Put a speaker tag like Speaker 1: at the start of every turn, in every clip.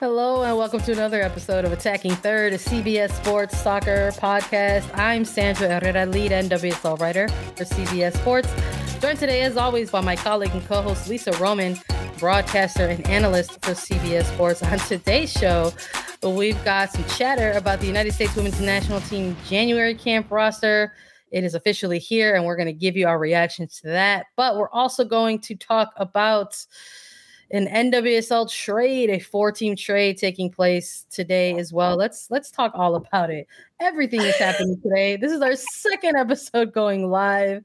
Speaker 1: Hello and welcome to another episode of Attacking Third, a CBS Sports Soccer podcast. I'm Sandra Herrera, lead NWSL writer for CBS Sports. Joined today, as always, by my colleague and co-host Lisa Roman, broadcaster and analyst for CBS Sports. On today's show, we've got some chatter about the United States Women's National Team January camp roster. It is officially here, and we're going to give you our reactions to that. But we're also going to talk about an NWSL trade, a four-team trade taking place today as well. Let's let's talk all about it. Everything is happening today. This is our second episode going live.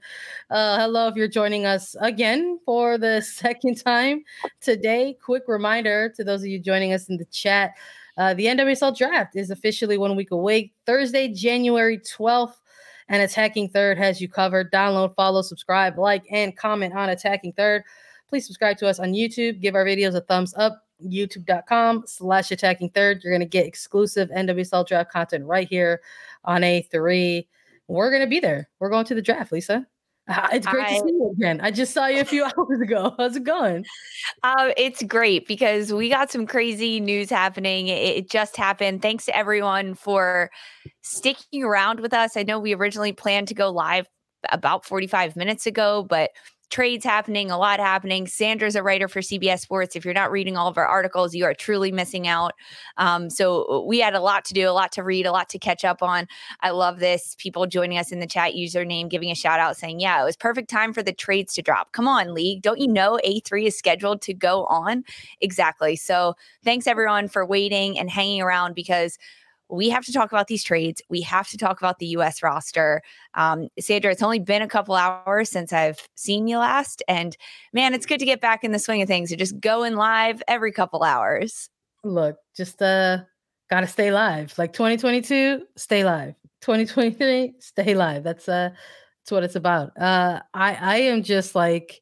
Speaker 1: Uh, hello, if you're joining us again for the second time today. Quick reminder to those of you joining us in the chat: uh, the NWSL draft is officially one week away, Thursday, January 12th. And Attacking Third has you covered. Download, follow, subscribe, like, and comment on Attacking Third. Please subscribe to us on YouTube. Give our videos a thumbs up. YouTube.com slash attacking third. You're going to get exclusive NWSL draft content right here on A3. We're going to be there. We're going to the draft, Lisa. Ah, it's great I, to see you again. I just saw you a few hours ago. How's it going?
Speaker 2: Uh, it's great because we got some crazy news happening. It, it, just happened. Thanks to everyone for sticking around with us. I know we originally planned to go live about 45 minutes ago, but trades happening, a lot happening. Sandra's a writer for CBS Sports. If you're not reading all of our articles, you are truly missing out. Um, so we had a lot to do, a lot to read, a lot to catch up on. I love this. People joining us in the chat username, giving a shout out saying, yeah, it was perfect time for the trades to drop. Come on, league. Don't you know A3 is scheduled to go on? Exactly. So thanks everyone for waiting and hanging around because we have to talk about these trades. We have to talk about the U.S. roster. Um, Sandra, it's only been a couple hours since I've seen you last, and man, it's good to get back in the swing of things. To just going live every couple hours.
Speaker 1: Look, just uh, gotta stay live. Like 2022, stay live. 2023, stay live. That's uh, that's what it's about. Uh, I I am just like,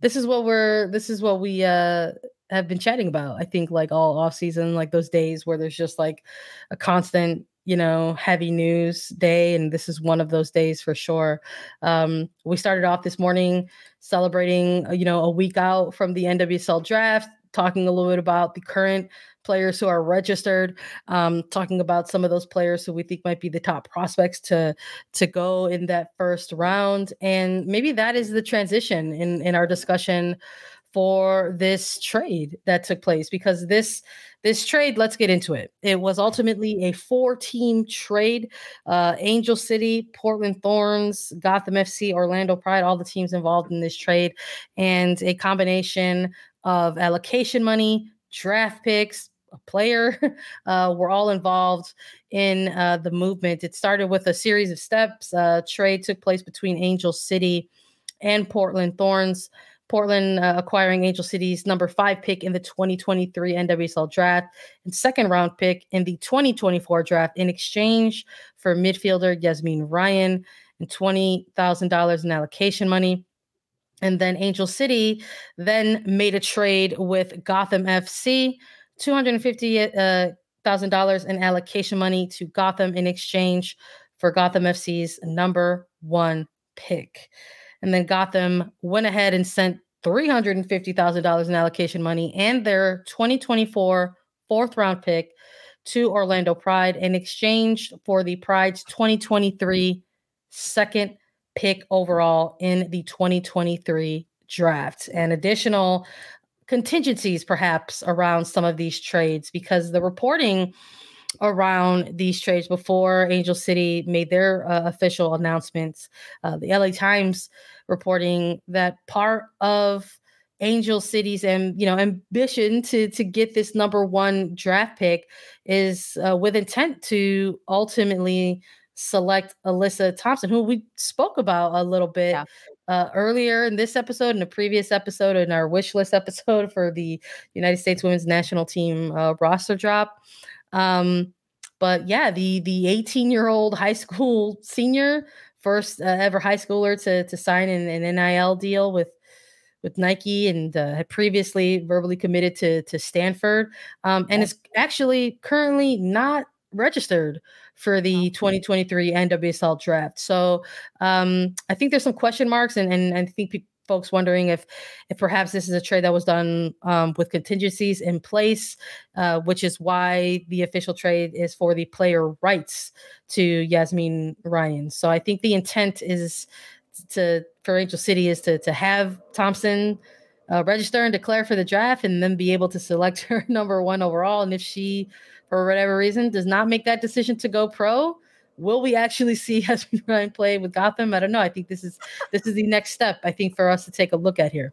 Speaker 1: this is what we're. This is what we uh have been chatting about. I think like all off season, like those days where there's just like a constant, you know, heavy news day, and this is one of those days for sure. Um, we started off this morning celebrating, uh, you know, a week out from the NWSL draft, talking a little bit about the current players who are registered, um, talking about some of those players who we think might be the top prospects to to go in that first round, and maybe that is the transition in in our discussion for this trade that took place because this this trade let's get into it. It was ultimately a four team trade. Uh, angel city portland thorns gotham fc orlando pride all the teams involved in this trade and a combination of allocation money draft picks a player uh, were all involved in uh, the movement. It started with a series of steps. Uh, trade took place between angel city and portland thorns Portland uh, acquiring Angel City's number five pick in the 2023 NWSL draft and second round pick in the 2024 draft in exchange for midfielder Yazmeen Ryan and $20,000 in allocation money. And then Angel City then made a trade with Gotham FC, two hundred fifty uh, thousand dollars in allocation money to Gotham in exchange for Gotham FC's number one pick. And then Gotham went ahead and sent $350,000 in allocation money and their 2024 fourth round pick to Orlando Pride in exchange for the Pride's 2023 second pick overall in the 2023 draft. And additional contingencies perhaps around some of these trades because the reporting around these trades before Angel City made their uh, official announcements. Uh, the LA Times reporting that part of Angel City's and you know ambition to to get this number one draft pick is uh, with intent to ultimately select Alyssa Thompson, who we spoke about a little bit yeah. uh, earlier in this episode, in the previous episode, in our wish list episode for the United States Women's National Team uh, roster drop. Um, but yeah, the the 18 year old high school senior, first uh, ever high schooler to to sign an, an NIL deal with with Nike and uh, had previously verbally committed to to Stanford, um, and is actually currently not registered for the 2023 NWSL draft. So um, I think there's some question marks, and and, and I think people folks wondering if if perhaps this is a trade that was done um, with contingencies in place, uh, which is why the official trade is for the player rights to Yazmeen Ryan. So I think the intent is to for Angel City is to to have Thompson uh, register and declare for the draft, and then be able to select her number one overall. And if she, for whatever reason, does not make that decision to go pro, will we actually see Yazmeen Ryan play with Gotham? I don't know. I think this is this is the next step. I think for us to take a look at here.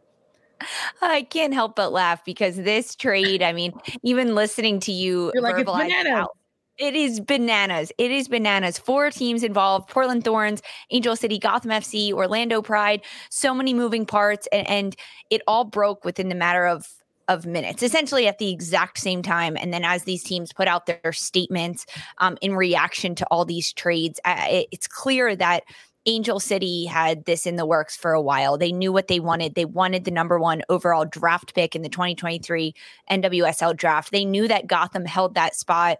Speaker 2: I can't help but laugh because this trade. I mean, even listening to you
Speaker 1: You're like, verbalize out,
Speaker 2: it is bananas. It is bananas. Four teams involved Portland Thorns, Angel City, Gotham FC, Orlando Pride. So many moving parts. And, and it all broke within the matter of of minutes, essentially at the exact same time. And then as these teams put out their statements um, in reaction to all these trades, it, it's clear that Angel City had this in the works for a while. They knew what they wanted. They wanted the number one overall draft pick in the 2023 NWSL draft. They knew that Gotham held that spot.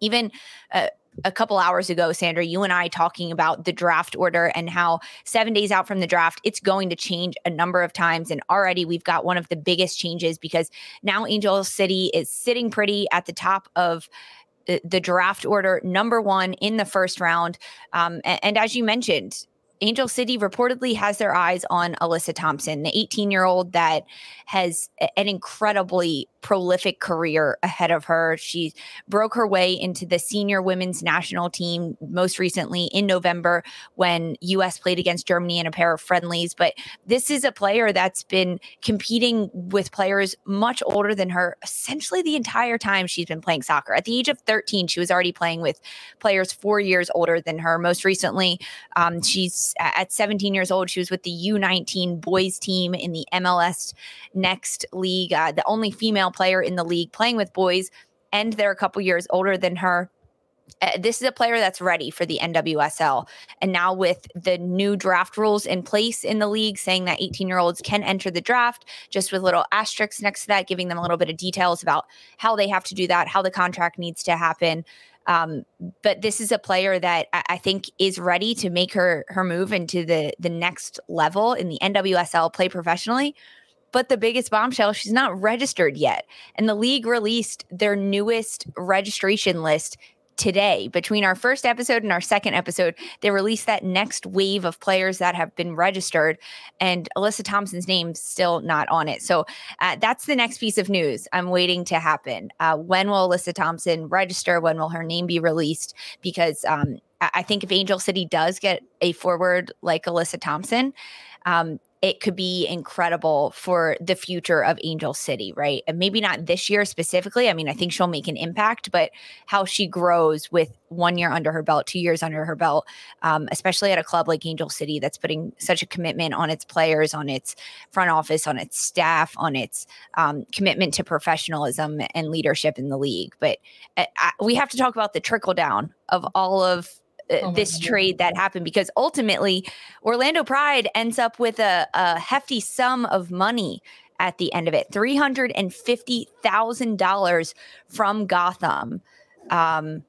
Speaker 2: Even uh, a couple hours ago, Sandra, you and I talking about the draft order and how seven days out from the draft, it's going to change a number of times. And already we've got one of the biggest changes because now Angel City is sitting pretty at the top of the, the draft order, number one in the first round. Um, and, and as you mentioned, Angel City reportedly has their eyes on Alyssa Thompson, the 18 year old that has an incredibly prolific career ahead of her. She broke her way into the senior women's national team most recently in November when US played against Germany in a pair of friendlies. But this is a player that's been competing with players much older than her essentially the entire time she's been playing soccer. At the age of 13, she was already playing with players four years older than her. Most recently, um, she's at 17 years old, she was with the U19 boys team in the MLS Next League, uh, the only female player in the league playing with boys, and they're a couple years older than her. Uh, this is a player that's ready for the NWSL. And now, with the new draft rules in place in the league, saying that 18 year olds can enter the draft, just with little asterisks next to that, giving them a little bit of details about how they have to do that, how the contract needs to happen. Um, but this is a player that I, I think is ready to make her her move into the the next level in the NWSL, play professionally. But the biggest bombshell, she's not registered yet. And the league released their newest registration list today. Between our first episode and our second episode, they released that next wave of players that have been registered, and Alyssa Thompson's name's still not on it. So uh, that's the next piece of news I'm waiting to happen. Uh, when will Alyssa Thompson register? When will her name be released? Because um, I think if Angel City does get a forward like Alyssa Thompson, um, it could be incredible for the future of Angel City, right? And maybe not this year specifically. I mean, I think she'll make an impact, but how she grows with one year under her belt, two years under her belt, um, especially at a club like Angel City that's putting such a commitment on its players, on its front office, on its staff, on its um, commitment to professionalism and leadership in the league. But uh, I, we have to talk about the trickle down of all of oh this trade that happened because ultimately Orlando Pride ends up with a, a hefty sum of money at the end of it $350,000 from Gotham um,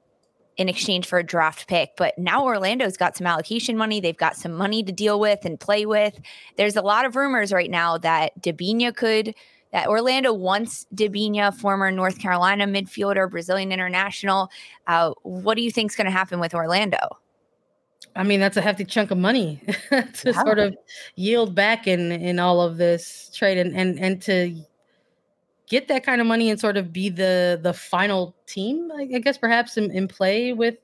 Speaker 2: in exchange for a draft pick. But now Orlando's got some allocation money. They've got some money to deal with and play with. There's a lot of rumors right now that Debinha could. That Orlando wants Debinha, former North Carolina midfielder, Brazilian international. Uh, what do you think is going to happen with Orlando?
Speaker 1: I mean, that's a hefty chunk of money to wow. sort of yield back in in all of this trade and and and to get that kind of money and sort of be the the final team i, guess perhaps in, in play with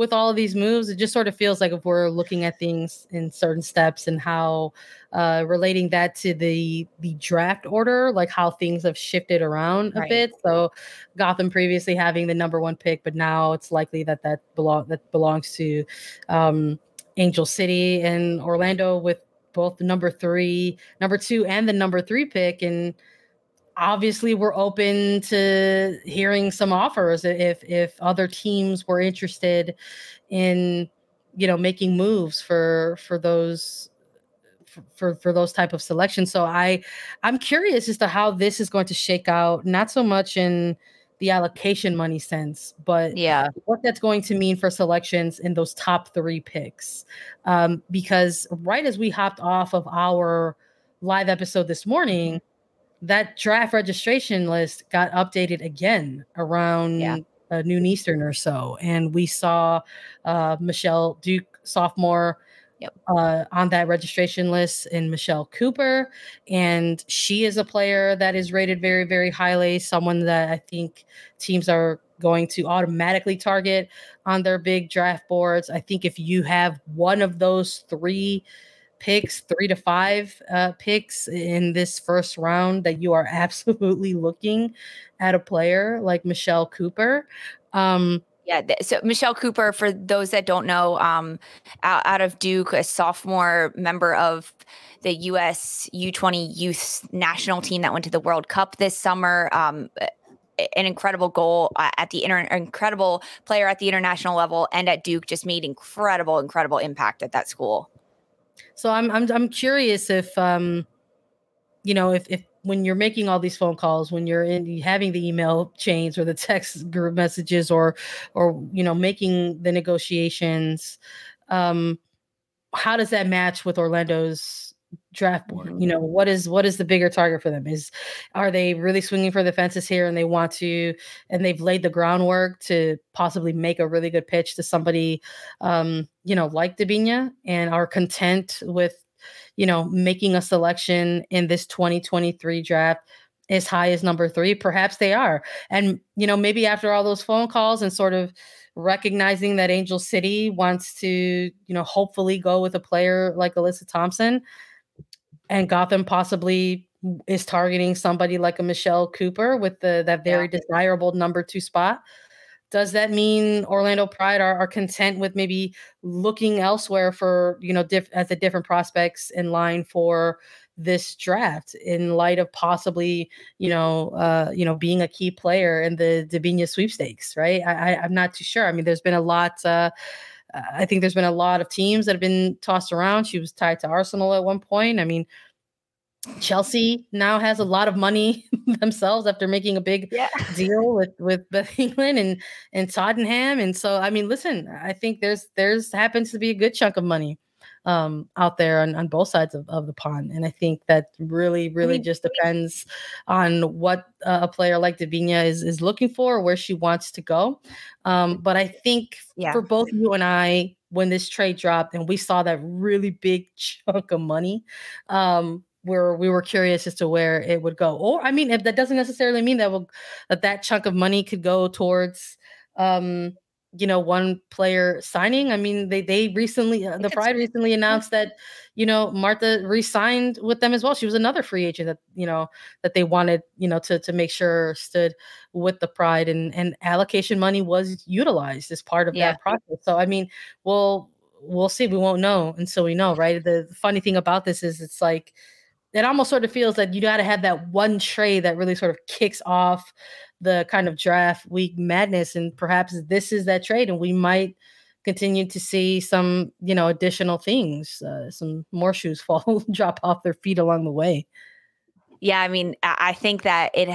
Speaker 1: with all of these moves it just sort of feels like if we're looking at things in certain steps and how uh relating that to the the draft order like how things have shifted around a right. bit so gotham previously having the number one pick but now it's likely that that belong that belongs to um angel city and orlando with both the number three number two and the number three pick and obviously we're open to hearing some offers if if other teams were interested in you know making moves for for those for for those type of selections. So i i'm curious as to how this is going to shake out not so much in the allocation money sense but
Speaker 2: yeah.
Speaker 1: what that's going to mean for selections in those top three picks. Um because right as we hopped off of our live episode this morning that draft registration list got updated again around yeah. uh, noon Eastern or so, and we saw uh, Michelle Duke, sophomore, yep. uh, on that registration list, and Michelle Cooper, and she is a player that is rated very, very highly. Someone that I think teams are going to automatically target on their big draft boards. I think if you have one of those three picks, three to five uh, picks in this first round, that you are absolutely looking at a player like Michelle Cooper. Um,
Speaker 2: yeah. So Michelle Cooper, for those that don't know, um, out, out of Duke, a sophomore member of the U.S. U20 youth national team that went to the World Cup this summer. Um, an incredible goal at the inter- incredible player at the international level and at Duke just made incredible, incredible impact at that school.
Speaker 1: So I'm I'm I'm curious if um you know if if when you're making all these phone calls when you're in having the email chains or the text group messages or or you know making the negotiations um how does that match with Orlando's draft board mm-hmm. you know what is what is the bigger target for them? Is are they really swinging for the fences here and they want to and they've laid the groundwork to possibly make a really good pitch to somebody um you know like Debinha and are content with you know making a selection in this 2023 draft as high as number 3 perhaps they are. And you know maybe after all those phone calls and sort of recognizing that Angel City wants to you know hopefully go with a player like Alyssa Thompson and Gotham possibly is targeting somebody like a Michelle Cooper with the that very yeah. desirable number two spot. Does that mean Orlando Pride are, are content with maybe looking elsewhere for you know diff, at the different prospects in line for this draft in light of possibly you know uh, you know being a key player in the Debinha sweepstakes? Right, I, I, am not too sure. I mean, there's been a lot. Uh, I think there's been a lot of teams that have been tossed around. She was tied to Arsenal at one point. I mean, Chelsea now has a lot of money themselves after making a big yeah. deal with with Beth England and and Tottenham. And so, I mean, listen, I think there's there's happens to be a good chunk of money um, out there on, on both sides of, of the pond. And I think that really, really I mean, just depends on what uh, a player like Debinha is, is looking for, where she wants to go. Um, but I think yeah. for both you and I, when this trade dropped and we saw that really big chunk of money, um, where we were curious as to where it would go. Or I mean, if that doesn't necessarily mean that will that that chunk of money could go towards um you know one player signing i mean they they recently uh, the pride recently announced that you know Marta re-signed with them as well. She was another free agent that you know that they wanted you know to to make sure stood with the pride and and allocation money was utilized as part of yeah. that process. So i mean we'll we'll see. We won't know until we know right? The funny thing about this is it's like it almost sort of feels that you got to have that one trade that really sort of kicks off the kind of draft week madness and perhaps this is that trade and we might continue to see some, you know, additional things, uh, some more shoes fall, drop off their feet along the way.
Speaker 2: Yeah, I mean, I think that it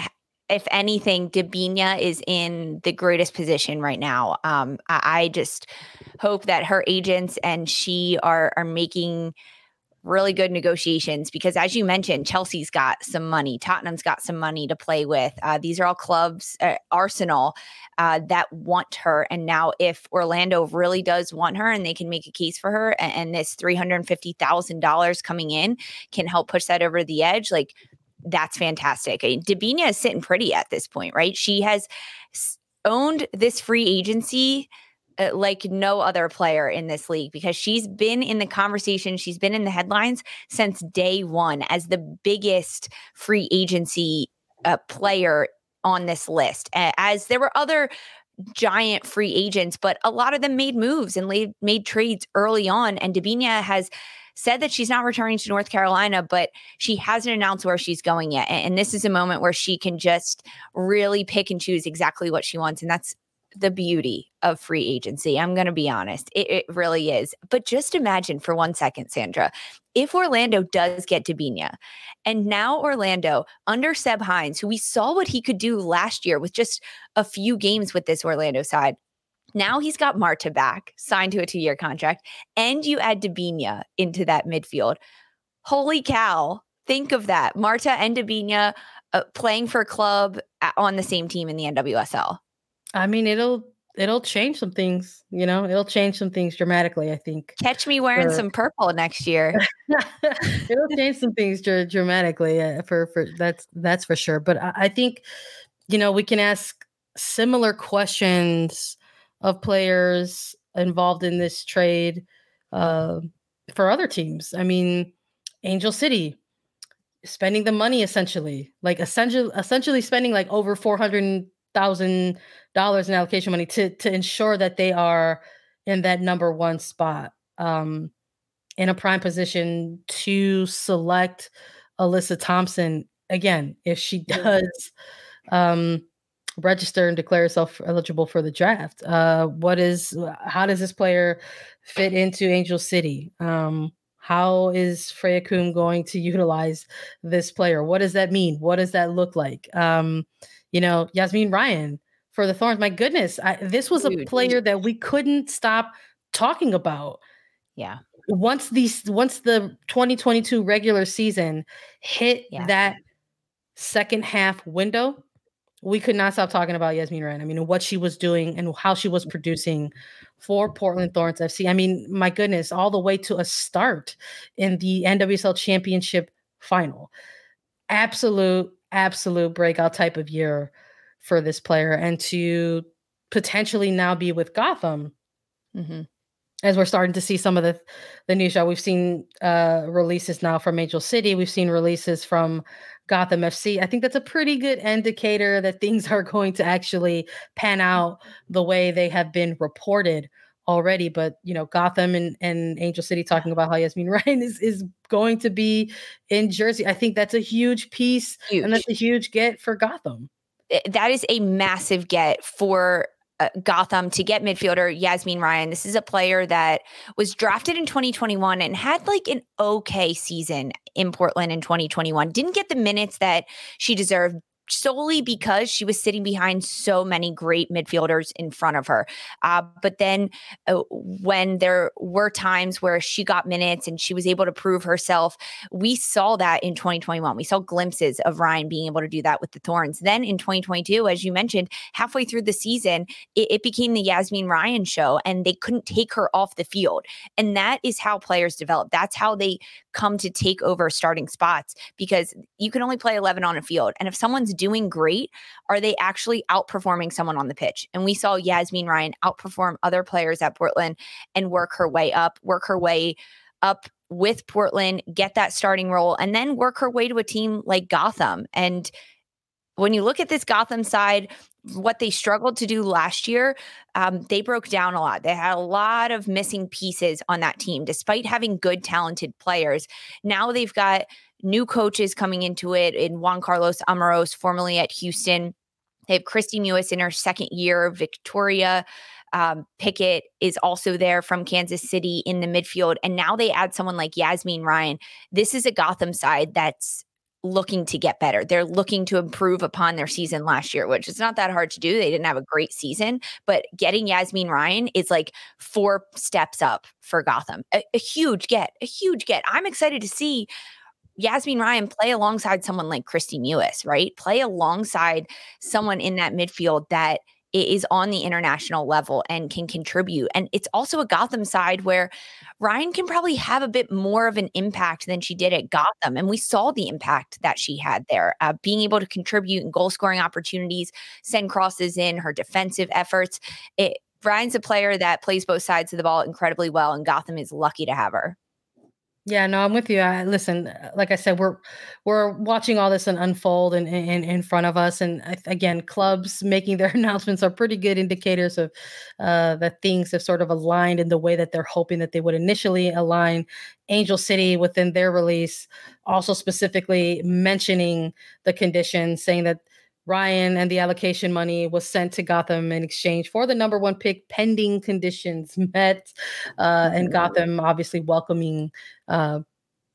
Speaker 2: if anything, Debinha is in the greatest position right now. Um, I, I, just hope that her agents and she are are making really good negotiations because, as you mentioned, Chelsea's got some money, Tottenham's got some money to play with. Uh, these are all clubs, uh, Arsenal, uh, that want her. And now, if Orlando really does want her and they can make a case for her, and, and this three hundred fifty thousand dollars coming in can help push that over the edge, like that's fantastic. I mean, is sitting pretty at this point, right? She has owned this free agency like no other player in this league because she's been in the conversation, she's been in the headlines since day one as the biggest free agency uh, player on this list. As there were other giant free agents, but a lot of them made moves and made, made trades early on. And Debinha has said that she's not returning to North Carolina, but she hasn't announced where she's going yet. And this is a moment where she can just really pick and choose exactly what she wants. And that's the beauty of free agency. I'm going to be honest. It, it, really is. But just imagine for one second, Sandra, if Orlando does get Debinha, and now Orlando under Seb Hines, who we saw what he could do last year with just a few games with this Orlando side, now he's got Marta back, signed to a two year contract, and you add Debinha into that midfield. Holy cow. Think of that. Marta and Debinha uh, playing for a club on the same team in the NWSL.
Speaker 1: I mean, it'll it'll change some things, you know, it'll change some things dramatically, I think.
Speaker 2: Catch me wearing for... some purple next year.
Speaker 1: it'll change some things dr- dramatically uh, for for that's that's for sure. But I, I think you know, we can ask similar questions of players involved in this trade uh, for other teams. I mean, Angel City spending the money essentially, like essentially, essentially spending like over four hundred thousand dollars in allocation money to to ensure that they are in that number one spot, um, in a prime position to select Alyssa Thompson again if she does. Um, register and declare herself eligible for the draft. Uh, what is how does this player fit into Angel City? Um, how is Freya Coombe going to utilize this player? What does that mean? What does that look like? Um, you know, Yazmeen Ryan for the Thorns. My goodness, I, this was a player that we couldn't stop talking about.
Speaker 2: Yeah.
Speaker 1: Once these, once the 2022 regular season hit yeah. that second half window, we could not stop talking about Yazmeen Ryan. I mean, what she was doing and how she was producing for Portland Thorns FC. I mean, my goodness, all the way to a start in the NWSL Championship final. Absolute, absolute breakout type of year for this player. And to potentially now be with Gotham. Mm-hmm as we're starting to see some of the the new show. We've seen uh, releases now from Angel City. We've seen releases from Gotham FC. I think that's a pretty good indicator that things are going to actually pan out the way they have been reported already. But you know, Gotham and, and Angel City talking about how Yazmeen Ryan is is going to be in Jersey. I think that's a huge piece, huge. and that's a huge get for Gotham.
Speaker 2: That is a massive get for uh, Gotham to get midfielder Yazmeen Ryan. This is a player that was drafted in 2021 and had like an okay season in Portland in 2021. Didn't get the minutes that she deserved solely because she was sitting behind so many great midfielders in front of her. Uh, but then uh, when there were times where she got minutes and she was able to prove herself, we saw that in 2021. We saw glimpses of Ryan being able to do that with the Thorns. Then in 2022, as you mentioned, halfway through the season, it, it became the Yazmeen Ryan show and they couldn't take her off the field. And that is how players develop. That's how they come to take over starting spots because you can only play 11 on a field. And if someone's doing great, are they actually outperforming someone on the pitch? And we saw Yazmeen Ryan outperform other players at Portland and work her way up, work her way up with Portland, get that starting role, and then work her way to a team like Gotham. And when you look at this Gotham side, what they struggled to do last year, um, they broke down a lot. They had a lot of missing pieces on that team, despite having good, talented players. Now they've got new coaches coming into it in Juan Carlos Amoros, formerly at Houston. They have Kristie Mewis in her second year, Victoria um, Pickett is also there from Kansas City in the midfield. And now they add someone like Yazmeen Ryan. This is a Gotham side that's looking to get better. They're looking to improve upon their season last year, which is not that hard to do. They didn't have a great season, but getting Yazmeen Ryan is like four steps up for Gotham. A, a huge get, a huge get. I'm excited to see Yazmeen Ryan play alongside someone like Kristie Mewis, right? Play alongside someone in that midfield that – is on the international level and can contribute. And it's also a Gotham side where Ryan can probably have a bit more of an impact than she did at Gotham. And we saw the impact that she had there, uh, being able to contribute in goal scoring opportunities, send crosses in, her defensive efforts. It, Ryan's a player that plays both sides of the ball incredibly well, and Gotham is lucky to have her.
Speaker 1: Yeah, no, I'm with you. I listen, like I said, we're we're watching all this unfold and in, in, in, front of us. And again, clubs making their announcements are pretty good indicators of uh, that things have sort of aligned in the way that they're hoping that they would initially align. Angel City within their release, also specifically mentioning the conditions, saying that Ryan and the allocation money was sent to Gotham in exchange for the number one pick, pending conditions met. Uh, and Gotham obviously welcoming, uh,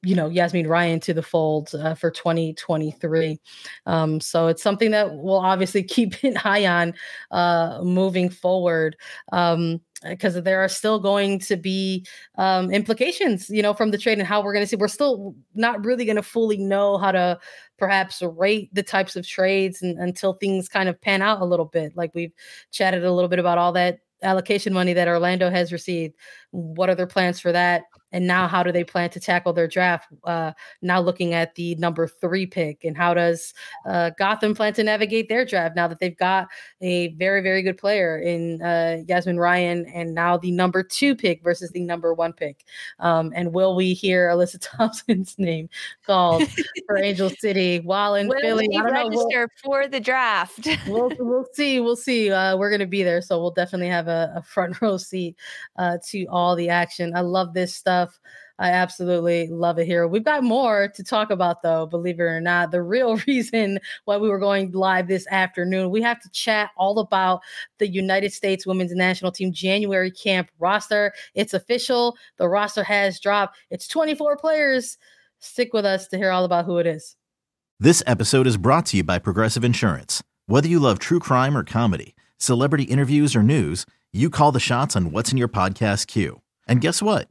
Speaker 1: you know, Yazmeen Ryan to the fold uh, for 2023. Um, so it's something that we'll obviously keep an eye on uh, moving forward. Um, because there are still going to be um, implications, you know, from the trade and how we're going to see. We're still not really going to fully know how to perhaps rate the types of trades and, until things kind of pan out a little bit. Like we've chatted a little bit about all that allocation money that Orlando has received. What are their plans for that? And now how do they plan to tackle their draft uh, now looking at the number three pick? And how does uh, gotham plan to navigate their draft now that they've got a very very good player in uh, yazmeen ryan and now the number two pick versus the number one pick? Um, and will we hear alyssa thompson's name called for angel city while in
Speaker 2: will
Speaker 1: philly?
Speaker 2: I don't register know, we'll, for the draft?
Speaker 1: We'll, we'll see we'll see. Uh, we're going to be there so we'll definitely have a, a front row seat uh, to all the action. I love this stuff stuff. I absolutely love it here. We've got more to talk about, though, believe it or not. The real reason why we were going live this afternoon, we have to chat all about the United States women's national team January camp roster. It's official. The roster has dropped. It's 24 players. Stick with us to hear all about who it is.
Speaker 3: This episode is brought to you by Progressive Insurance. Whether you love true crime or comedy, celebrity interviews or news, you call the shots on what's in your podcast queue. And guess what?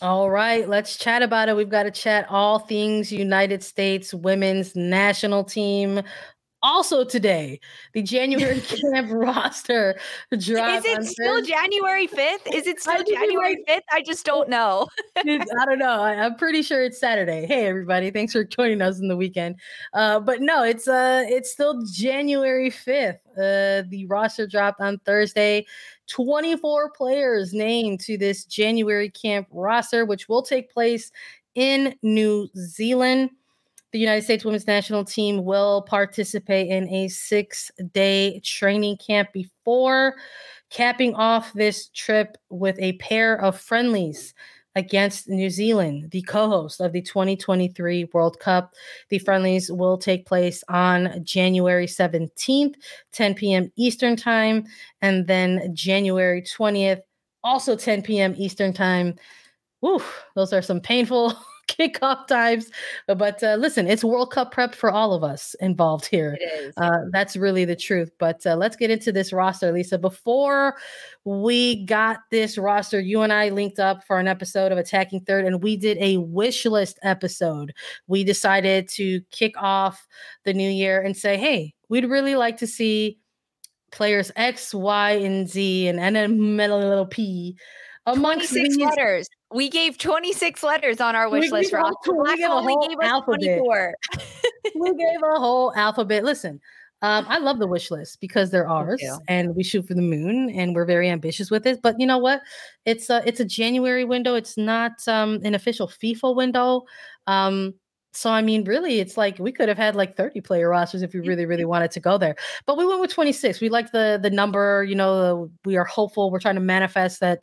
Speaker 1: All right, let's chat about it. We've got to chat all things United States women's national team. Also today, the January camp roster
Speaker 2: dropped. Is it still January 5th? Is it still January 5th? I just don't know.
Speaker 1: I don't know. I, am pretty sure it's Saturday. Hey everybody, thanks for joining us in the weekend. Uh, but no, it's uh it's still January 5th. Uh, the roster dropped on Thursday. 24 players named to this January camp roster, which will take place in New Zealand. The United States women's national team will participate in a six day training camp before capping off this trip with a pair of friendlies against New Zealand, the co host of the 2023 World Cup. The friendlies will take place on January 17th, 10 p.m. Eastern Time, and then January 20th, also 10 p.m. Eastern Time. Woo, those are some painful kickoff times. But uh, listen, it's World Cup prep for all of us involved here. Uh, that's really the truth. But uh, let's get into this roster, Lisa. Before we got this roster, you and I linked up for an episode of Attacking Third, and we did a wish list episode. We decided to kick off the new year and say, hey, we'd really like to see players X, Y, and Z, and NMLP amongst
Speaker 2: 26
Speaker 1: these
Speaker 2: letters. We gave 26 letters on our wish
Speaker 1: We
Speaker 2: list.
Speaker 1: gave a
Speaker 2: Ross.
Speaker 1: we
Speaker 2: Black
Speaker 1: gave a
Speaker 2: only
Speaker 1: whole
Speaker 2: gave us
Speaker 1: alphabet.
Speaker 2: 24.
Speaker 1: we gave a whole alphabet. Listen, um, I love the wish list because they're ours, and we shoot for the moon, and we're very ambitious with it. But you know what? It's a it's a January window. It's not um, an official FIFA window. Um, so I mean, really, it's like we could have had like 30 player rosters if we really, really wanted to go there. But we went with 26. We like the the number. You know, we are hopeful. We're trying to manifest that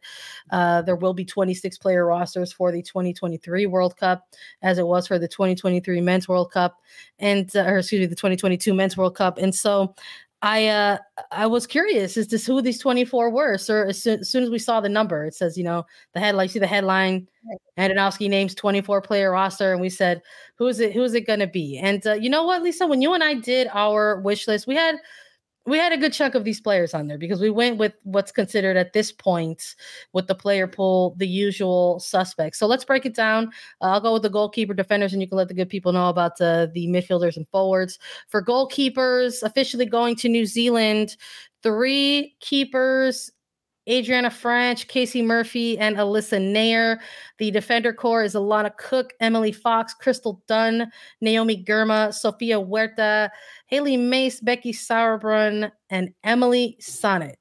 Speaker 1: uh, there will be 26 player rosters for the 2023 World Cup, as it was for the 2023 Men's World Cup, and uh, or excuse me, the 2022 Men's World Cup. And so, I uh, I was curious as to who these 24 were. So as soon, as soon as we saw the number, it says, you know, the headline. You see the headline. Andonovski names 24 player roster, and we said, who is it? Who is it going to be? And uh, you know what, Lisa, when you and I did our wish list, we had we had a good chunk of these players on there because we went with what's considered at this point with the player pool the usual suspects. So let's break it down. Uh, I'll go with the goalkeeper, defenders, and you can let the good people know about the midfielders and forwards. For goalkeepers, officially going to New Zealand, three keepers. Adrianna Franch, Casey Murphy, and Alyssa Naeher. The defender core is Alana Cook, Emily Fox, Crystal Dunn, Naomi Girma, Sofia Huerta, Hailie Mace, Becky Sauerbrunn, and Emily Sonnett.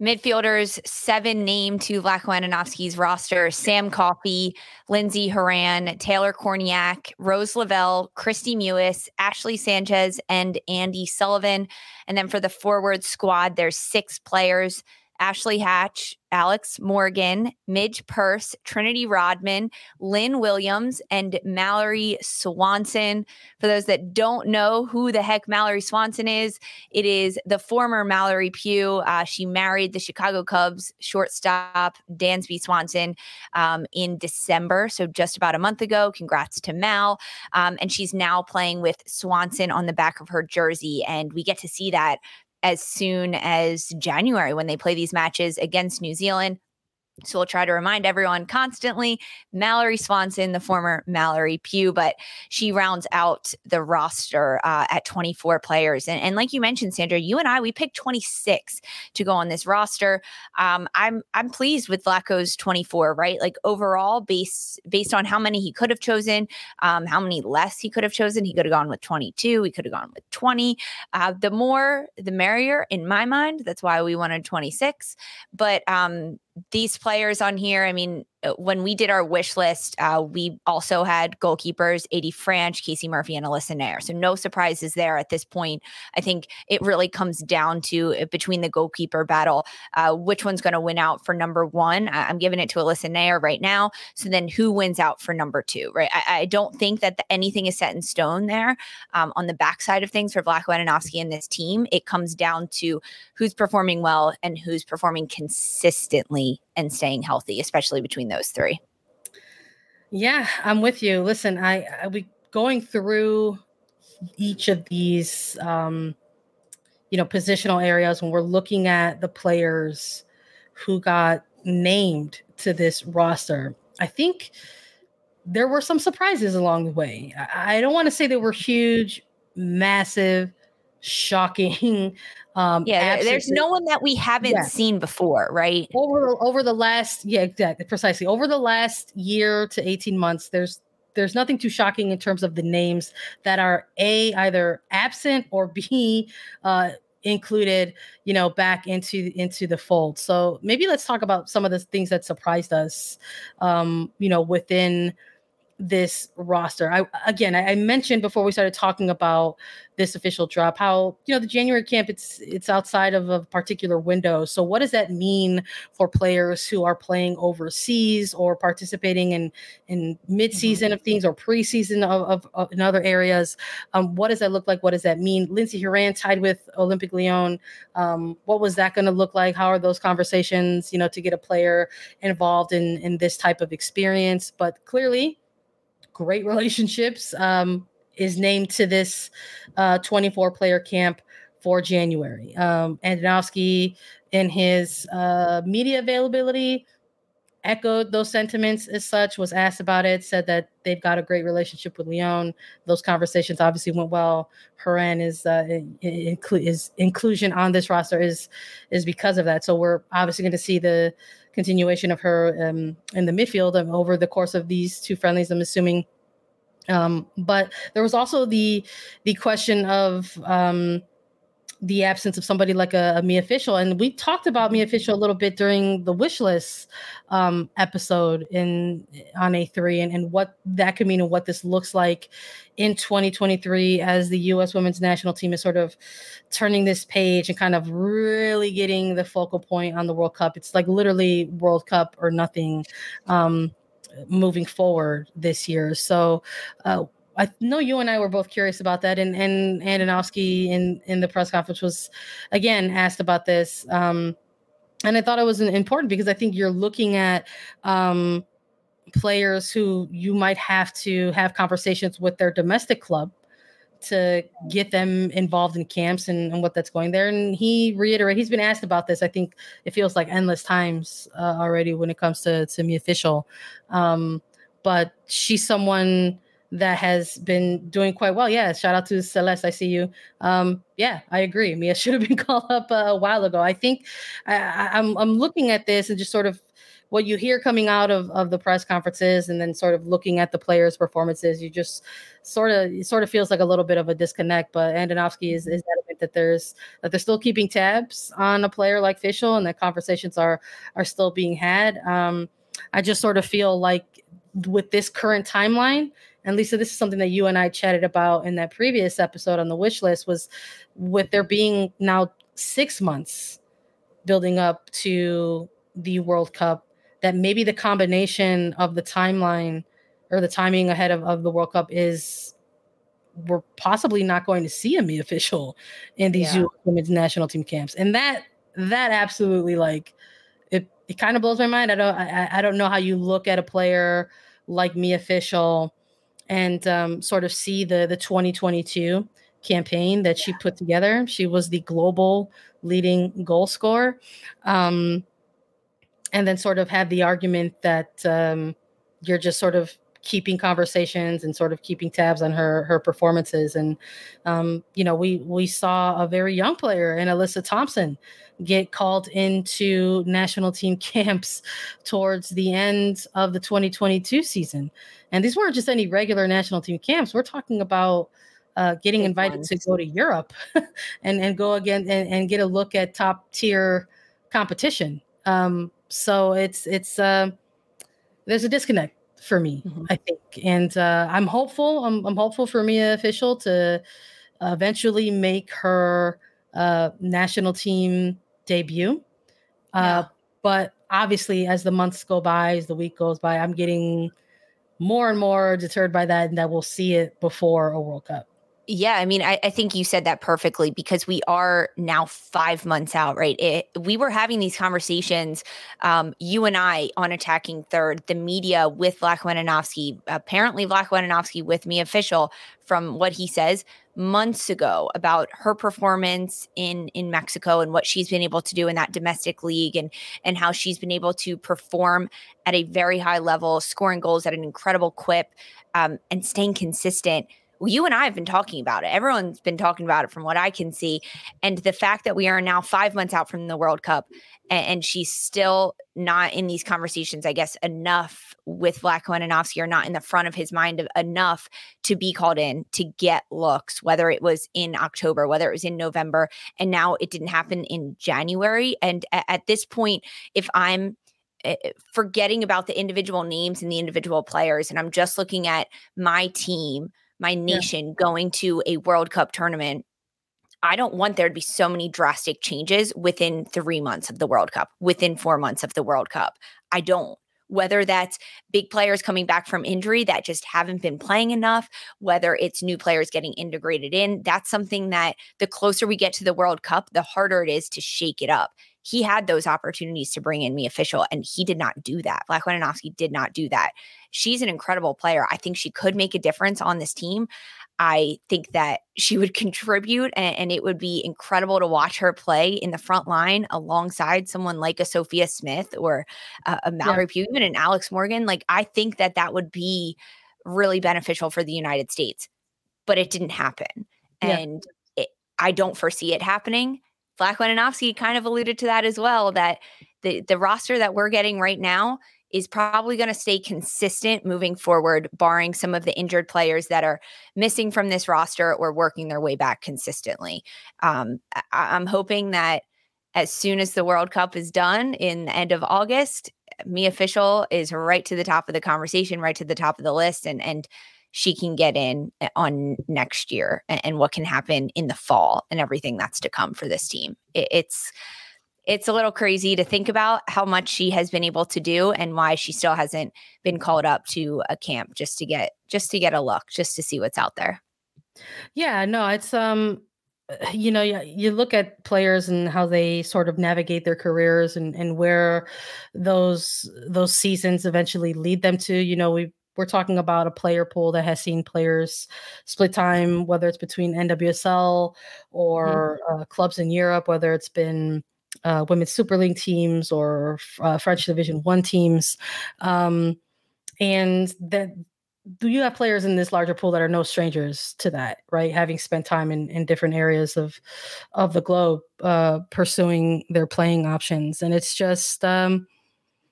Speaker 2: Midfielders, seven named to Andonovski's roster Sam Coffey, Lindsey Horan, Taylor Kornieck, Rose Lavelle, Kristie Mewis, Ashley Sanchez, and Andi Sullivan. And then for the forward squad, there's six players Ashley Hatch, Alex Morgan, Midge Purce, Trinity Rodman, Lynn Williams, and Mallory Swanson. For those that don't know who the heck Mallory Swanson is, it is the former Mallory Pugh. Uh, she married the Chicago Cubs shortstop Dansby Swanson um, in December, so just about a month ago. Congrats to Mal. Um, and she's now playing with Swanson on the back of her jersey, and we get to see that as soon as January when they play these matches against New Zealand. So we'll try to remind everyone constantly Mallory Swanson, the former Mallory Pugh, but she rounds out the roster uh, at 24 players. And, and like you mentioned, Sandra, you and I, we picked 26 to go on this roster. Um, I'm I'm pleased with Vlatko's 24, right? Like overall, based based on how many he could have chosen, um, how many less he could have chosen. He could have gone with 22. He could have gone with 20. Uh, the more, the merrier in my mind. That's why we wanted 26. But um, these players on here, I mean, when we did our wish list, uh, we also had goalkeepers, AD Franch, Casey Murphy, and Alyssa Naeher. So no surprises there at this point. I think it really comes down to uh, between the goalkeeper battle, uh, which one's going to win out for number one. I- I'm giving it to Alyssa Naeher right now. So then who wins out for number two, right? I, I don't think that the, anything is set in stone there um, on the backside of things for Vlatko Andonovski and this team. It comes down to who's performing well and who's performing consistently and staying healthy, especially between those three.
Speaker 1: Yeah, I'm with you. Listen, I, I we going through each of these um you know positional areas when we're looking at the players who got named to this roster. I think there were some surprises along the way. I, I don't want to say they were huge, massive, shocking. Um,
Speaker 2: Yeah, there- there's no one that we haven't
Speaker 1: Yeah.
Speaker 2: seen before, right?
Speaker 1: over over the last yeah exactly precisely over the last year to 18 months there's there's nothing too shocking in terms of the names that are a either absent or b uh included you know back into into the fold so maybe let's talk about some of the things that surprised us um you know within this roster. I again, I, I mentioned before we started talking about this official drop how you know the January camp it's it's outside of a particular window. So what does that mean for players who are playing overseas or participating in in mid-season of things or preseason of, of, of in other areas? Um, what does that look like? What does that mean? Lindsey Horan tied with Olympique Lyon. Um, what was that going to look like? How are those conversations? You know, to get a player involved in in this type of experience, but clearly great relationships, um, is named to this uh, 24 player camp for January. Um, Andonovski, in his uh, media availability, echoed those sentiments as such, was asked about it, said that they've got a great relationship with Lyon. Those conversations obviously went well. Horan is uh, inclu- is inclusion on this roster is is because of that. So we're obviously going to see the continuation of her um, in the midfield over the course of these two friendlies. I'm assuming. Um, but there was also the the question of um, the absence of somebody like a, a Mia Fishel. And we talked about Mia Fishel a little bit during the wish list um, episode in on A3 and, and what that could mean and what this looks like in 2023 as the US women's national team is sort of turning this page and kind of really getting the focal point on the World Cup. It's like literally World Cup or nothing. Um, moving forward this year. So uh, I know you and I were both curious about that, and and Andonovski in in the press conference was again asked about this, um, and I thought it was important because I think you're looking at um, players who you might have to have conversations with their domestic club to get them involved in camps and, and what that's going there. And he reiterated, he's been asked about this. I think it feels like endless times uh, already when it comes to to Mia Fishel, um, but she's someone that has been doing quite well. Yeah, shout out to Celeste. I see you. Um, yeah, I agree. Mia should have been called up a while ago. I think I, I'm I'm looking at this and just sort of what you hear coming out of, of the press conferences and then sort of looking at the players' performances, you just sort of it sort of feels like a little bit of a disconnect. But Andonovski is is adamant that there's that they're still keeping tabs on a player like Fishel and that conversations are are still being had. Um, I just sort of feel like with this current timeline, and Lisa, this is something that you and I chatted about in that previous episode on the wish list was with there being now six months building up to the World Cup, that maybe the combination of the timeline or the timing ahead of, of the World Cup is we're possibly not going to see a me official in these yeah. women's national team camps. And that that absolutely like it it kind of blows my mind. I don't I, I don't know how you look at a player like Mia Fishel and um, sort of see the the 2022 campaign that she put together. She was the global leading goal scorer, um, and then sort of had the argument that um, you're just sort of keeping conversations and sort of keeping tabs on her her performances. And um, you know we we saw a very young player in alyssa thompson get called into national team camps towards the end of the 2022 season. And these weren't just any regular national team camps. We're talking about uh, getting invited to go to europe and and go again and, and get a look at top tier competition. Um, so it's it's uh, there's a disconnect for me, mm-hmm. I think. And uh, I'm hopeful. I'm, I'm, hopeful for Mia Fishel to eventually make her uh, national team debut. Uh, yeah. But obviously, as the months go by, as the week goes by, I'm getting more and more deterred by that, and that we'll see it before a World Cup.
Speaker 2: Yeah, I mean, I, I, think you said that perfectly because we are now five months out, right? It, we were having these conversations, um, you and I, on attacking third, the media with Andonovski, apparently Andonovski with Mia Fishel from what he says months ago about her performance in in Mexico and what she's been able to do in that domestic league and and how she's been able to perform at a very high level, scoring goals at an incredible clip, um, and staying consistent well, you and I have been talking about it. Everyone's been talking about it from what I can see. And the fact that we are now five months out from the World Cup and, and she's still not in these conversations, I guess, enough with Vlatko Andonovski or not in the front of his mind enough to be called in to get looks, whether it was in October, whether it was in November, and now it didn't happen in January. And at, at this point, if I'm eh, eh, forgetting about the individual names and the individual players, and I'm just looking at my team my nation yeah. going to a World Cup tournament, I don't want there to be so many drastic changes within three months of the World Cup, within four months of the World Cup. I don't. Whether that's big players coming back from injury that just haven't been playing enough, whether it's new players getting integrated in, that's something that the closer we get to the World Cup, the harder it is to shake it up. He had those opportunities to bring in Mia Fishel, and he did not do that. Vlatko Andonovski did not do that. She's an incredible player. I think she could make a difference on this team. I think that she would contribute and, and, it would be incredible to watch her play in the front line alongside someone like a Sophia Smith or a Mallory yeah. Pugh, even an Alex Morgan. Like, I think that that would be really beneficial for the United States, but it didn't happen. Yeah. And it, I don't foresee it happening. Vlatko Andonovski kind of alluded to that as well, that the, the roster that we're getting right now is probably going to stay consistent moving forward, barring some of the injured players that are missing from this roster or working their way back consistently. Um, I- am hoping that as soon as the World Cup is done in the end of August, Mia Fishel is right to the top of the conversation, right to the top of the list, and and she can get in eh, on next year and, and what can happen in the fall and everything that's to come for this team. It, it's it's a little crazy to think about how much she has been able to do and why she still hasn't been called up to a camp just to get just to get a look just to see what's out there
Speaker 1: yeah no it's um you know you look at players and how they sort of navigate their careers and and where those those seasons eventually lead them to you know we we're talking about a player pool that has seen players split time whether it's between NWSL or mm-hmm. uh, clubs in Europe whether it's been uh, women's super league teams or uh, french division one teams. Um, and that do you have players in this larger pool that are no strangers to that right? Having spent time in, in different areas of of the globe uh, pursuing their playing options. And it's just um,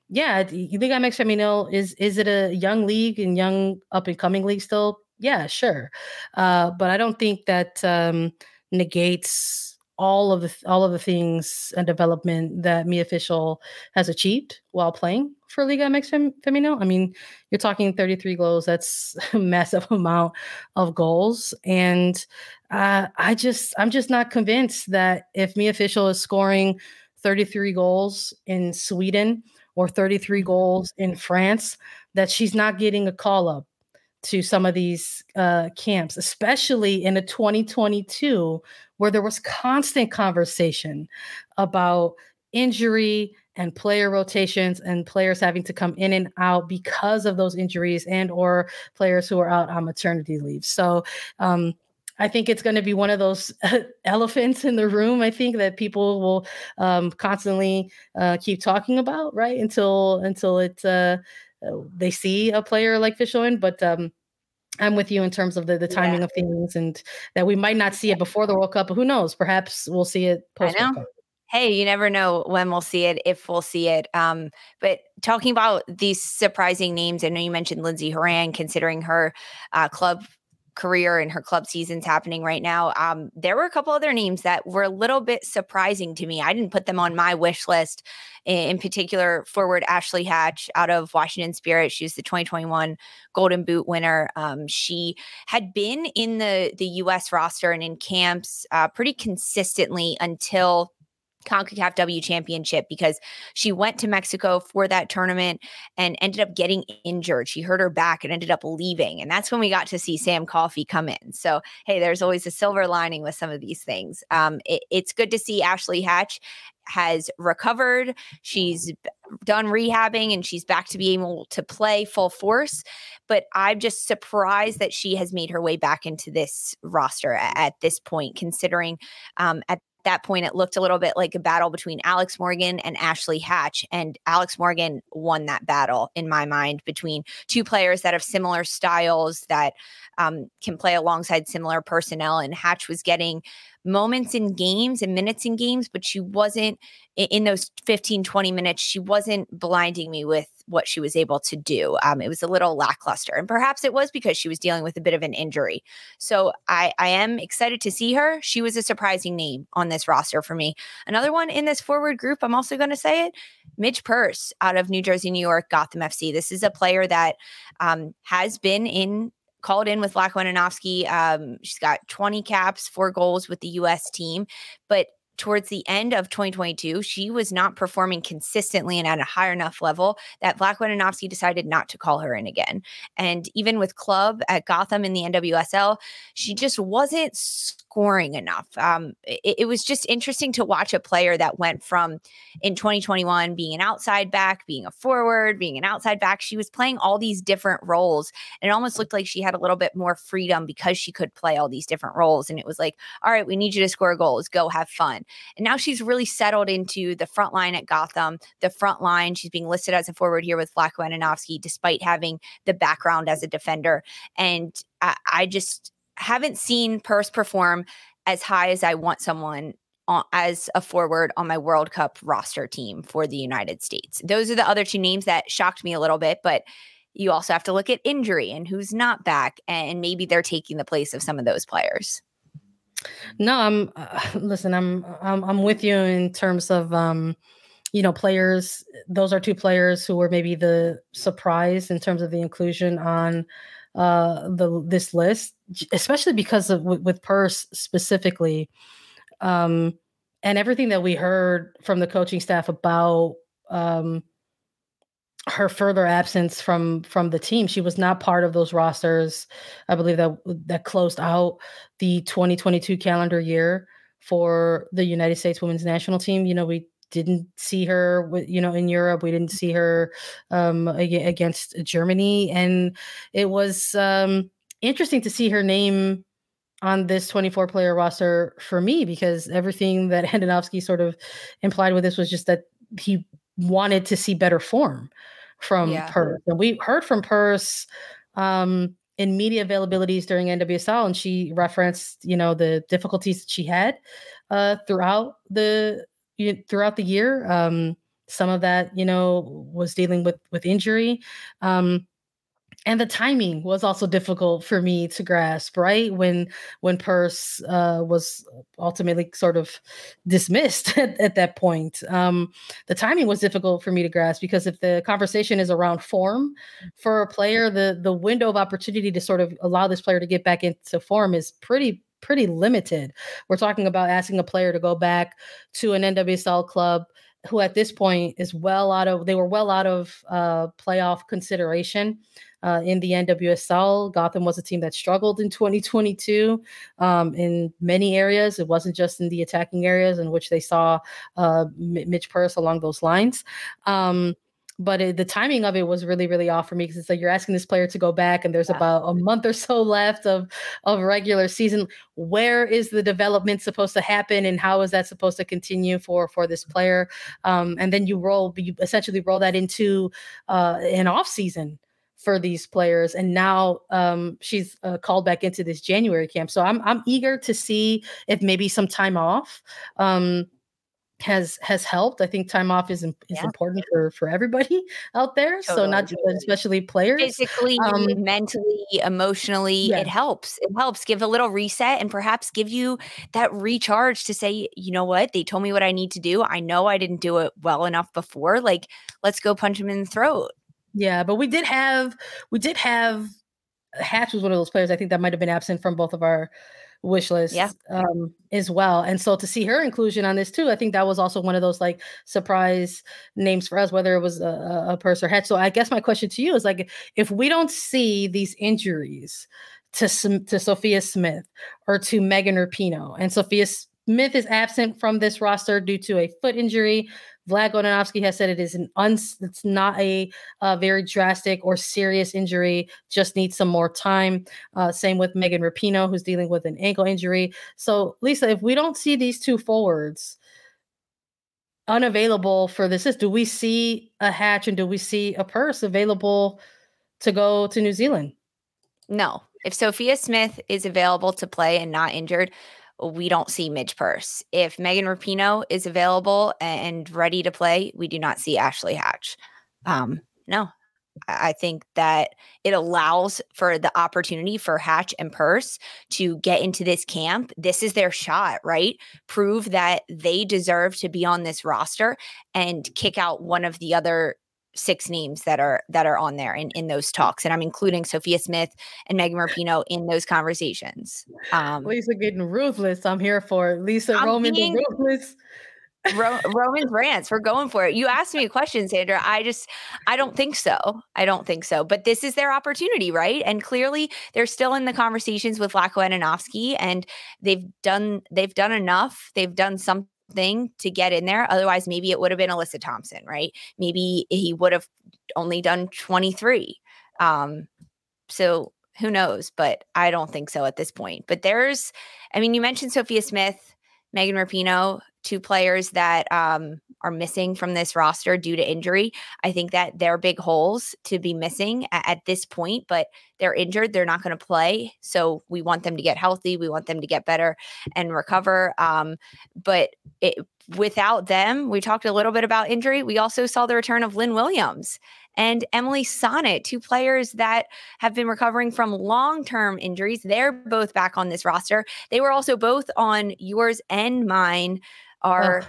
Speaker 1: yeah you think MX Femenil is is it a young league and young up and coming league still yeah sure uh, but i don't think that um, negates all of the all of the things and development that Mia Fishel has achieved while playing for Liga MX Fem- Femenil. I mean, you're talking 33 goals. That's a massive amount of goals, and uh, I just I'm just not convinced that if Mia Fishel is scoring 33 goals in Sweden or 33 goals in France, that she's not getting a call up to some of these uh, camps, especially in a 2022 where there was constant conversation about injury and player rotations and players having to come in and out because of those injuries and or players who are out on maternity leave. So um, I think it's going to be one of those elephants in the room. I think that people will um, constantly uh, keep talking about, right? Until until it uh, they see a player like Fishel But um, I'm with you in terms of the, the timing yeah. of things and that we might not see it before the World Cup, but who knows? Perhaps we'll see it post
Speaker 2: Hey, you never know when we'll see it, if we'll see it. Um, but talking about these surprising names, I know you mentioned Lindsey Horan, considering her uh, club career and her club seasons happening right now. Um, there were a couple other names that were a little bit surprising to me. I didn't put them on my wish list. In, particular, forward Ashley Hatch out of Washington Spirit. She was the 2021 Golden Boot winner. Um, she had been in the the U.S. roster and in camps uh, pretty consistently until CONCACAF W championship because she went to Mexico for that tournament and ended up getting injured. She hurt her back and ended up leaving. And that's when we got to see Sam Coffey come in. So, hey, there's always a silver lining with some of these things. Um, it, it's good to see Ashley Hatch has recovered. She's done rehabbing and she's back to be able to play full force. But I'm just surprised that she has made her way back into this roster at, at this point, considering um, at that point, it looked a little bit like a battle between Alex Morgan and Ashley Hatch. And Alex Morgan won that battle in my mind between two players that have similar styles that um, can play alongside similar personnel. And Hatch was getting moments in games and minutes in games, but she wasn't in those 15, 20 minutes, she wasn't blinding me with what she was able to do. Um, it was a little lackluster. And perhaps it was because she was dealing with a bit of an injury. So I, I am excited to see her. She was a surprising name on this roster for me. Another one in this forward group, I'm also going to say it Midge Purce out of New Jersey, New York, Gotham FC. This is a player that um, has been in called in with Vlatko Andonovski. Um, she's got 20 caps, four goals with the U.S. team, but towards the end of 2022, she was not performing consistently and at a high enough level that Vlatko Andonovski decided not to call her in again. And even with club at Gotham in the NWSL, she just wasn't scoring enough. Um, it, it, was just interesting to watch a player that went from in 2021 being an outside back, being a forward, being an outside back. She was playing all these different roles, and it almost looked like she had a little bit more freedom because she could play all these different roles. And it was like, all right, we need you to score goals, go have fun. And now she's really settled into the front line at Gotham. The front line, she's being listed as a forward here with Vlatko Andonovski, despite having the background as a defender. And I, I just haven't seen Purce perform as high as I want someone on, as a forward on my World Cup roster team for the United States. Those are the other two names that shocked me a little bit, but you also have to look at injury and who's not back, and maybe they're taking the place of some of those players.
Speaker 1: No, I'm uh, listen. I'm, I'm I'm with you in terms of um, you know, players. Those are two players who were maybe the surprise in terms of the inclusion on uh, the this list, especially because of with, Purce specifically, um, and everything that we heard from the coaching staff about um, her further absence from from the team. She was not part of those rosters. I believe that that closed out the 2022 calendar year for the United States Women's National Team. You know, we didn't see her you know in Europe. We didn't see her um, against Germany, and it was um, interesting to see her name on this 24 player roster for me because everything that Andonovski sort of implied with this was just that he wanted to see better form from yeah. Purce. And we heard from Purce um, in media availabilities during NWSL, and she referenced, you know, the difficulties that she had uh, throughout the throughout the year. Um, some of that, you know, was dealing with with injury. Um, and the timing was also difficult for me to grasp right? When when Purce uh, was ultimately sort of dismissed at, at that point um, the timing was difficult for me to grasp because if the conversation is around form for a player the the window of opportunity to sort of allow this player to get back into form is pretty pretty limited. We're talking about asking a player to go back to an nwsl club who at this point is well out of they were well out of uh, playoff consideration uh, in the NWSL. Gotham was a team that struggled in 2022 um, in many areas. It wasn't just in the attacking areas in which they saw uh, Midge Purce along those lines. Um, but it, the timing of it was really really off for me because it's like you're asking this player to go back and there's yeah. about a month or so left of of regular season. Where is the development supposed to happen and how is that supposed to continue for for this player? Um, and then you roll you essentially roll that into uh, an off season for these players. And now um, she's uh, called back into this january camp. So i'm i'm eager to see if maybe some time off um, has has helped. I think time off is, is yeah. important for for everybody out there totally. so not just, especially players.
Speaker 2: Physically um, mentally emotionally yeah. it helps. It helps give a little reset and perhaps give you that recharge to say you know what? They told me what i need to do. I know i didn't do it well enough before. Like let's go punch him in the throat.
Speaker 1: Yeah, but we did have we did have Hatch was one of those players I think that might have been absent from both of our wish lists yeah. um, as well. And so to see her inclusion on this too, I think that was also one of those like surprise names for us, whether it was a, a Purce or Hatch. So I guess my question to you is like, if we don't see these injuries to to Sophia Smith or to Megan Rapinoe, and Sophia Smith is absent from this roster due to a foot injury. Vlad Andonovski has said it is an uns it's not a, a, very drastic or serious injury, just needs some more time. Uh, same with Megan Rapinoe, who's dealing with an ankle injury. So, Lisa, if we don't see these two forwards unavailable for this, do we see a hatch and do we see a Purce available to go to New Zealand?
Speaker 2: No. If Sophia Smith is available to play and not injured, we don't see Midge Purce. If Megan Rapinoe is available and ready to play, we do not see Ashley Hatch. Um, no, I think that it allows for the opportunity for Hatch and Purce to get into this camp. This is their shot, right? Prove that they deserve to be on this roster and kick out one of the other six names that are that are on there in, in those talks and i'm including sophia smith and megan rapinoe in those conversations
Speaker 1: um lisa getting ruthless i'm here for lisa I'm roman being, ruthless
Speaker 2: Ro- Roman's rants. We're going for it. You asked me a question, Sandra. I just, I don't think so. I don't think so. But this is their opportunity, right? And clearly, they're still in the conversations with Vlatko Andonovski, and they've done, they've done enough. They've done something to get in there. Otherwise, maybe it would have been Alyssa Thompson, right? Maybe he would have only done twenty three. Um, so who knows? But I don't think so at this point. But there's, I mean, you mentioned Sophia Smith, Megan Rapinoe, two players that um, are missing from this roster due to injury. I think that they're big holes to be missing at, at this point, but they're injured. They're not going to play. So we want them to get healthy. We want them to get better and recover. Um, but it, without them, we talked a little bit about injury. We also saw the return of Lynn Williams and Emily Sonnett, two players that have been recovering from long term injuries. They're both back on this roster. They were also both on yours and mine, our. Oh.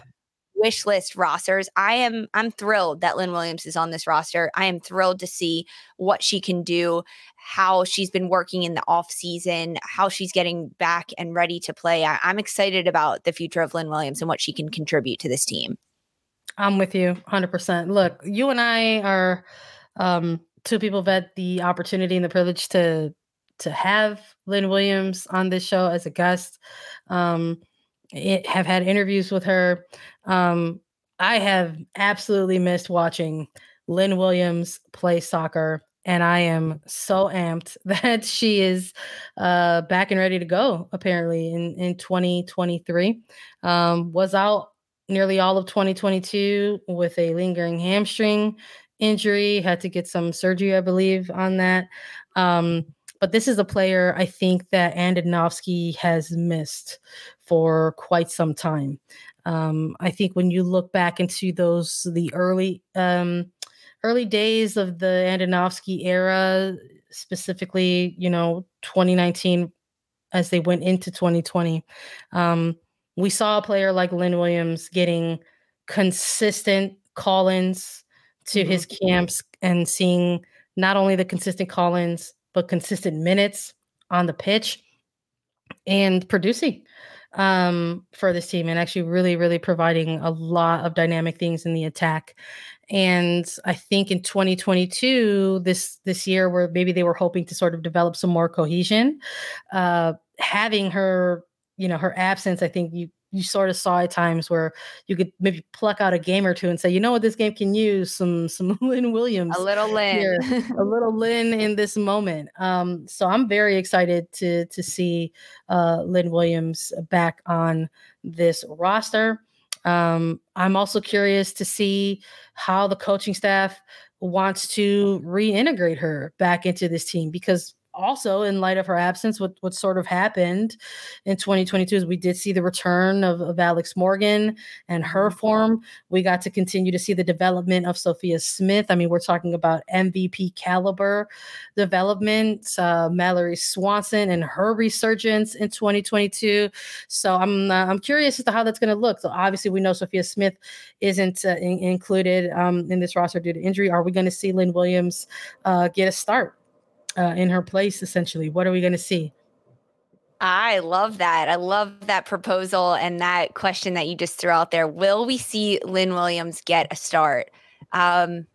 Speaker 2: Wish list rosters. I am I'm thrilled that Lynn Williams is on this roster. I am thrilled to see what she can do, how she's been working in the off season, how she's getting back and ready to play. I, I'm excited about the future of Lynn Williams and what she can contribute to this team.
Speaker 1: I'm with you 100%. Look, you and I are um, two people that the opportunity and the privilege to to have Lynn Williams on this show as a guest. Um, it, have had interviews with her. Um, I have absolutely missed watching Lynn Williams play soccer, and I am so amped that she is uh, back and ready to go. Apparently, in in 2023, um, was out nearly all of 2022 with a lingering hamstring injury, had to get some surgery, I believe, on that. Um, but this is a player I think that Andonovski has missed for quite some time. Um, I think when you look back into those the early um, early days of the Andonovski era, specifically, you know, 2019 as they went into 2020, um, we saw a player like Lynn Williams getting consistent call-ins to mm-hmm. his camps and seeing not only the consistent call-ins but consistent minutes on the pitch and producing um, for this team and actually really really providing a lot of dynamic things in the attack. And i think in 2022 this this year where maybe they were hoping to sort of develop some more cohesion uh having her you know her absence i think you you sort of saw at times where you could maybe pluck out a game or two and say, you know what, this game can use some some Lynn Williams,
Speaker 2: a little Lynn, here,
Speaker 1: a little Lynn in this moment. Um, so I'm very excited to to see uh, Lynn Williams back on this roster. Um, I'm also curious to see how the coaching staff wants to reintegrate her back into this team because also in light of her absence what what sort of happened in 2022 is we did see the return of, of alex morgan and her mm-hmm. form. We got to continue to see the development of sophia smith. I mean we're talking about mvp caliber development uh, mallory swanson and her resurgence in 2022 so i'm uh, i'm curious as to how that's going to look. So obviously we know sophia smith isn't uh, in- included um, in this roster due to injury. Are we going to see lynn williams uh, get a start uh, in her place, essentially? What are we going to see?
Speaker 2: I love that. I love that proposal and that question that you just threw out there. Will we see Lynn Williams get a start? Um,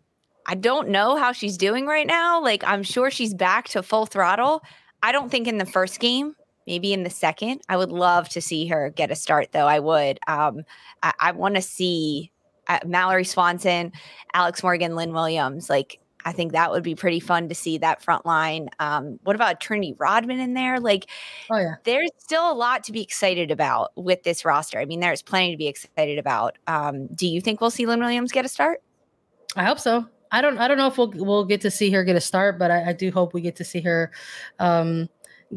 Speaker 2: I don't know how she's doing right now. Like, I'm sure she's back to full throttle. I don't think in the first game, maybe in the second. I would love to see her get a start, though. I would. Um, I, I want to see uh, Mallory Swanson, Alex Morgan, Lynn Williams. Like, I think that would be pretty fun to see that front line. Um, what about Trinity Rodman in there? Like, oh yeah, there's still a lot to be excited about with this roster. I mean, there's plenty to be excited about. Um, do you think we'll see Lynn Williams get a start?
Speaker 1: I hope so. I don't. I don't know if we'll we'll get to see her get a start, but I, I do hope we get to see her um,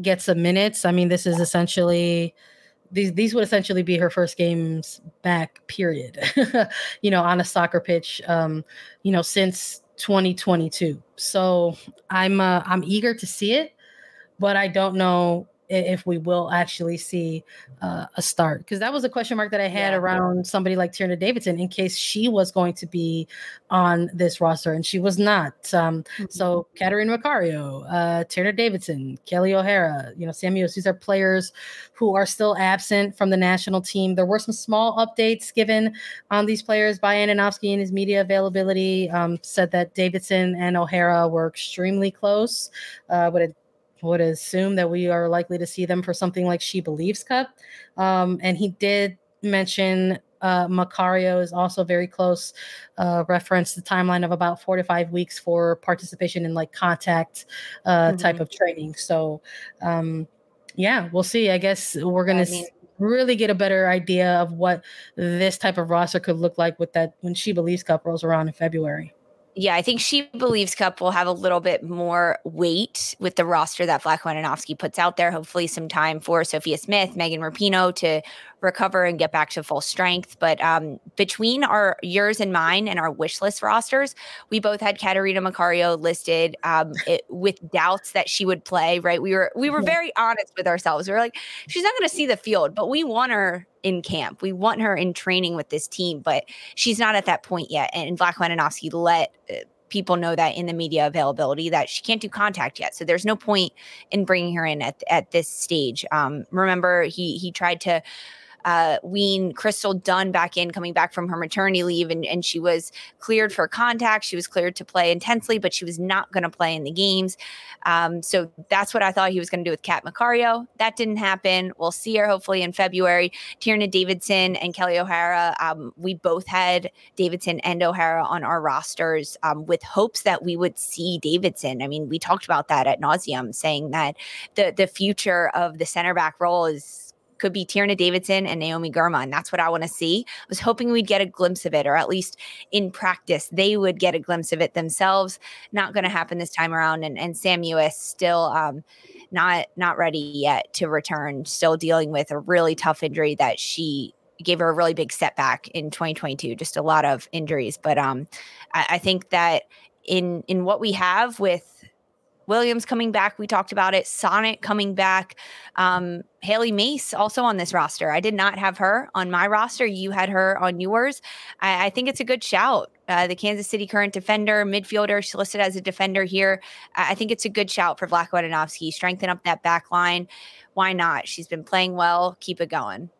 Speaker 1: get some minutes. I mean, this is essentially these these would essentially be her first games back period you know on a soccer pitch um you know since 2022. So I'm uh, I'm eager to see it, but I don't know if we will actually see uh, a start because that was a question mark that I had yeah. around somebody like Tierna Davidson in case she was going to be on this roster and she was not. Um, mm-hmm. So Catarina Macario, uh, Tierna Davidson, Kelly O'Hara, you know, Sam Mewis, these are players who are still absent from the national team. There were some small updates given on these players by Andonovski in his media availability. Um, said that Davidson and O'Hara were extremely close. Uh, would would assume that we are likely to see them for something like She Believes Cup. Um, and he did mention uh, Macario is also very close. Uh, reference the timeline of about four to five weeks for participation in like contact uh, mm-hmm. type of training. So, um, yeah, we'll see. I guess we're I mean, s- really get a better idea of what this type of roster could look like with that when She Believes Cup rolls around in February
Speaker 2: yeah, I think She Believes Cup will have a little bit more weight with the roster that Vlatko Andonovski puts out there. Hopefully, some time for Sophia Smith, Megan Rapinoe to recover and get back to full strength. But um, between our yours and mine and our wish list rosters, we both had Catarina Macario listed um, it, with doubts that she would play. Right? We were we were very honest with ourselves. We were like, she's not going to see the field, but we want her in camp. We want her in training with this team, but she's not at that point yet. And Vlatko Andonovski let uh, people know that in the media availability that she can't do contact yet. So there's no point in bringing her in at, at this stage. Um, remember, he he tried to uh, wean Crystal Dunn back in, coming back from her maternity leave, and, and she was cleared for contact. She was cleared to play intensely, but she was not going to play in the games. Um, so that's what I thought he was going to do with Kat Macario. That didn't happen. We'll see her hopefully in February. Tierna Davidson and Kelly O'Hara, um, we both had Davidson and O'Hara on our rosters um, with hopes that we would see Davidson. I mean, we talked about that at nauseum, saying that the the future of the center back role is could be Tierna Davidson and Naomi Girma. And that's what I want to see. I was hoping we'd get a glimpse of it, or at least in practice, they would get a glimpse of it themselves. Not going to happen this time around. And, and Sam still um, not not ready yet to return, still dealing with a really tough injury that she gave her a really big setback in 2022. Just a lot of injuries. But um, I, I think that in in what we have with Williams coming back. We talked about it. Sonnett coming back. Um, Hailie Mace also on this roster. I did not have her on my roster. You had her on yours. I, I think it's a good shout. Uh, the Kansas City current defender, midfielder, she's listed as a defender here. I think it's a good shout for Vlatko Andonovski. Strengthen up that back line. Why not? She's been playing well. Keep it going.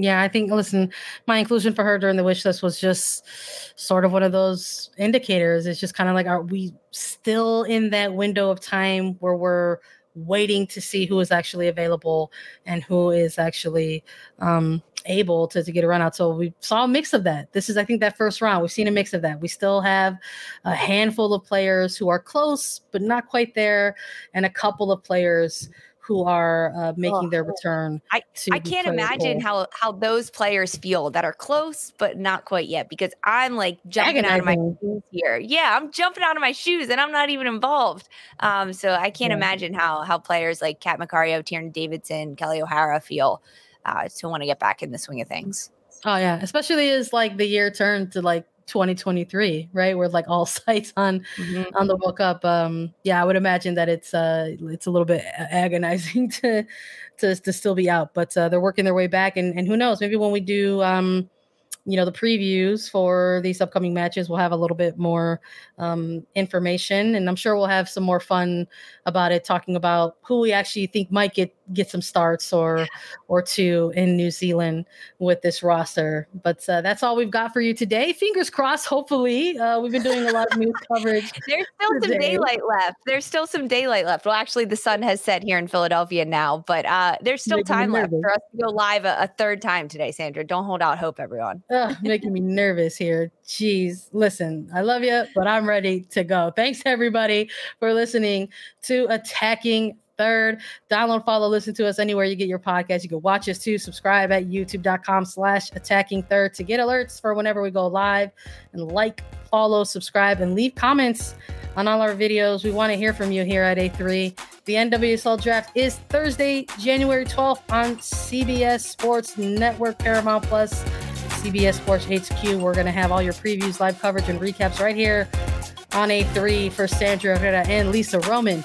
Speaker 1: Yeah, I think listen, my inclusion for her during the wish list was just sort of one of those indicators. It's just kind of like are we still in that window of time where we're waiting to see who is actually available and who is actually um, able to, to get a run out. So we saw a mix of that. This is, I think, that first round. We've seen a mix of that. We still have a handful of players who are close, but not quite there, and a couple of players who are uh, making oh, their return.
Speaker 2: I, I can't imagine how how those players feel that are close but not quite yet because I'm like jumping out of my shoes here. Yeah, I'm jumping out of my shoes and I'm not even involved. Um, so I can't yeah. imagine how how players like Kat Macario, Tierna Davidson, Kelly O'Hara feel uh, to want to get back in the swing of things.
Speaker 1: Oh yeah, especially as like the year turned to like 2023, right? Where like all sights on mm-hmm. on the World Cup. Um, yeah, I would imagine that it's uh it's a little bit agonizing to to to still be out, but uh, they're working their way back, and and who knows? Maybe when we do um you know the previews for these upcoming matches we'll have a little bit more um, information and i'm sure we'll have some more fun about it talking about who we actually think might get get some starts or or two in new zealand with this roster but uh, that's all we've got for you today. Fingers crossed hopefully uh, we've been doing a lot of news coverage
Speaker 2: there's still today. some daylight left. There's still some daylight left. Well actually the sun has set here in philadelphia now but uh, there's still Making time left for us to go live a, a, third time today sandra. Don't hold out hope everyone.
Speaker 1: Making me nervous here. Jeez. Listen i love you but i'm ready to go. Thanks everybody for listening to Attacking Third. Download, follow, listen to us anywhere you get your podcast. You can watch us too. Subscribe at youtube.com slash attacking third to get alerts for whenever we go live. And like, follow, subscribe, and leave comments on all our videos. We want to hear from you here at A3. The NWSL draft is Thursday, January 12th on CBS Sports Network, Paramount Plus, CBS Sports HQ. We're going to have all your previews, live coverage, and recaps right here on A3 for Sandra Herrera and Lisa Roman.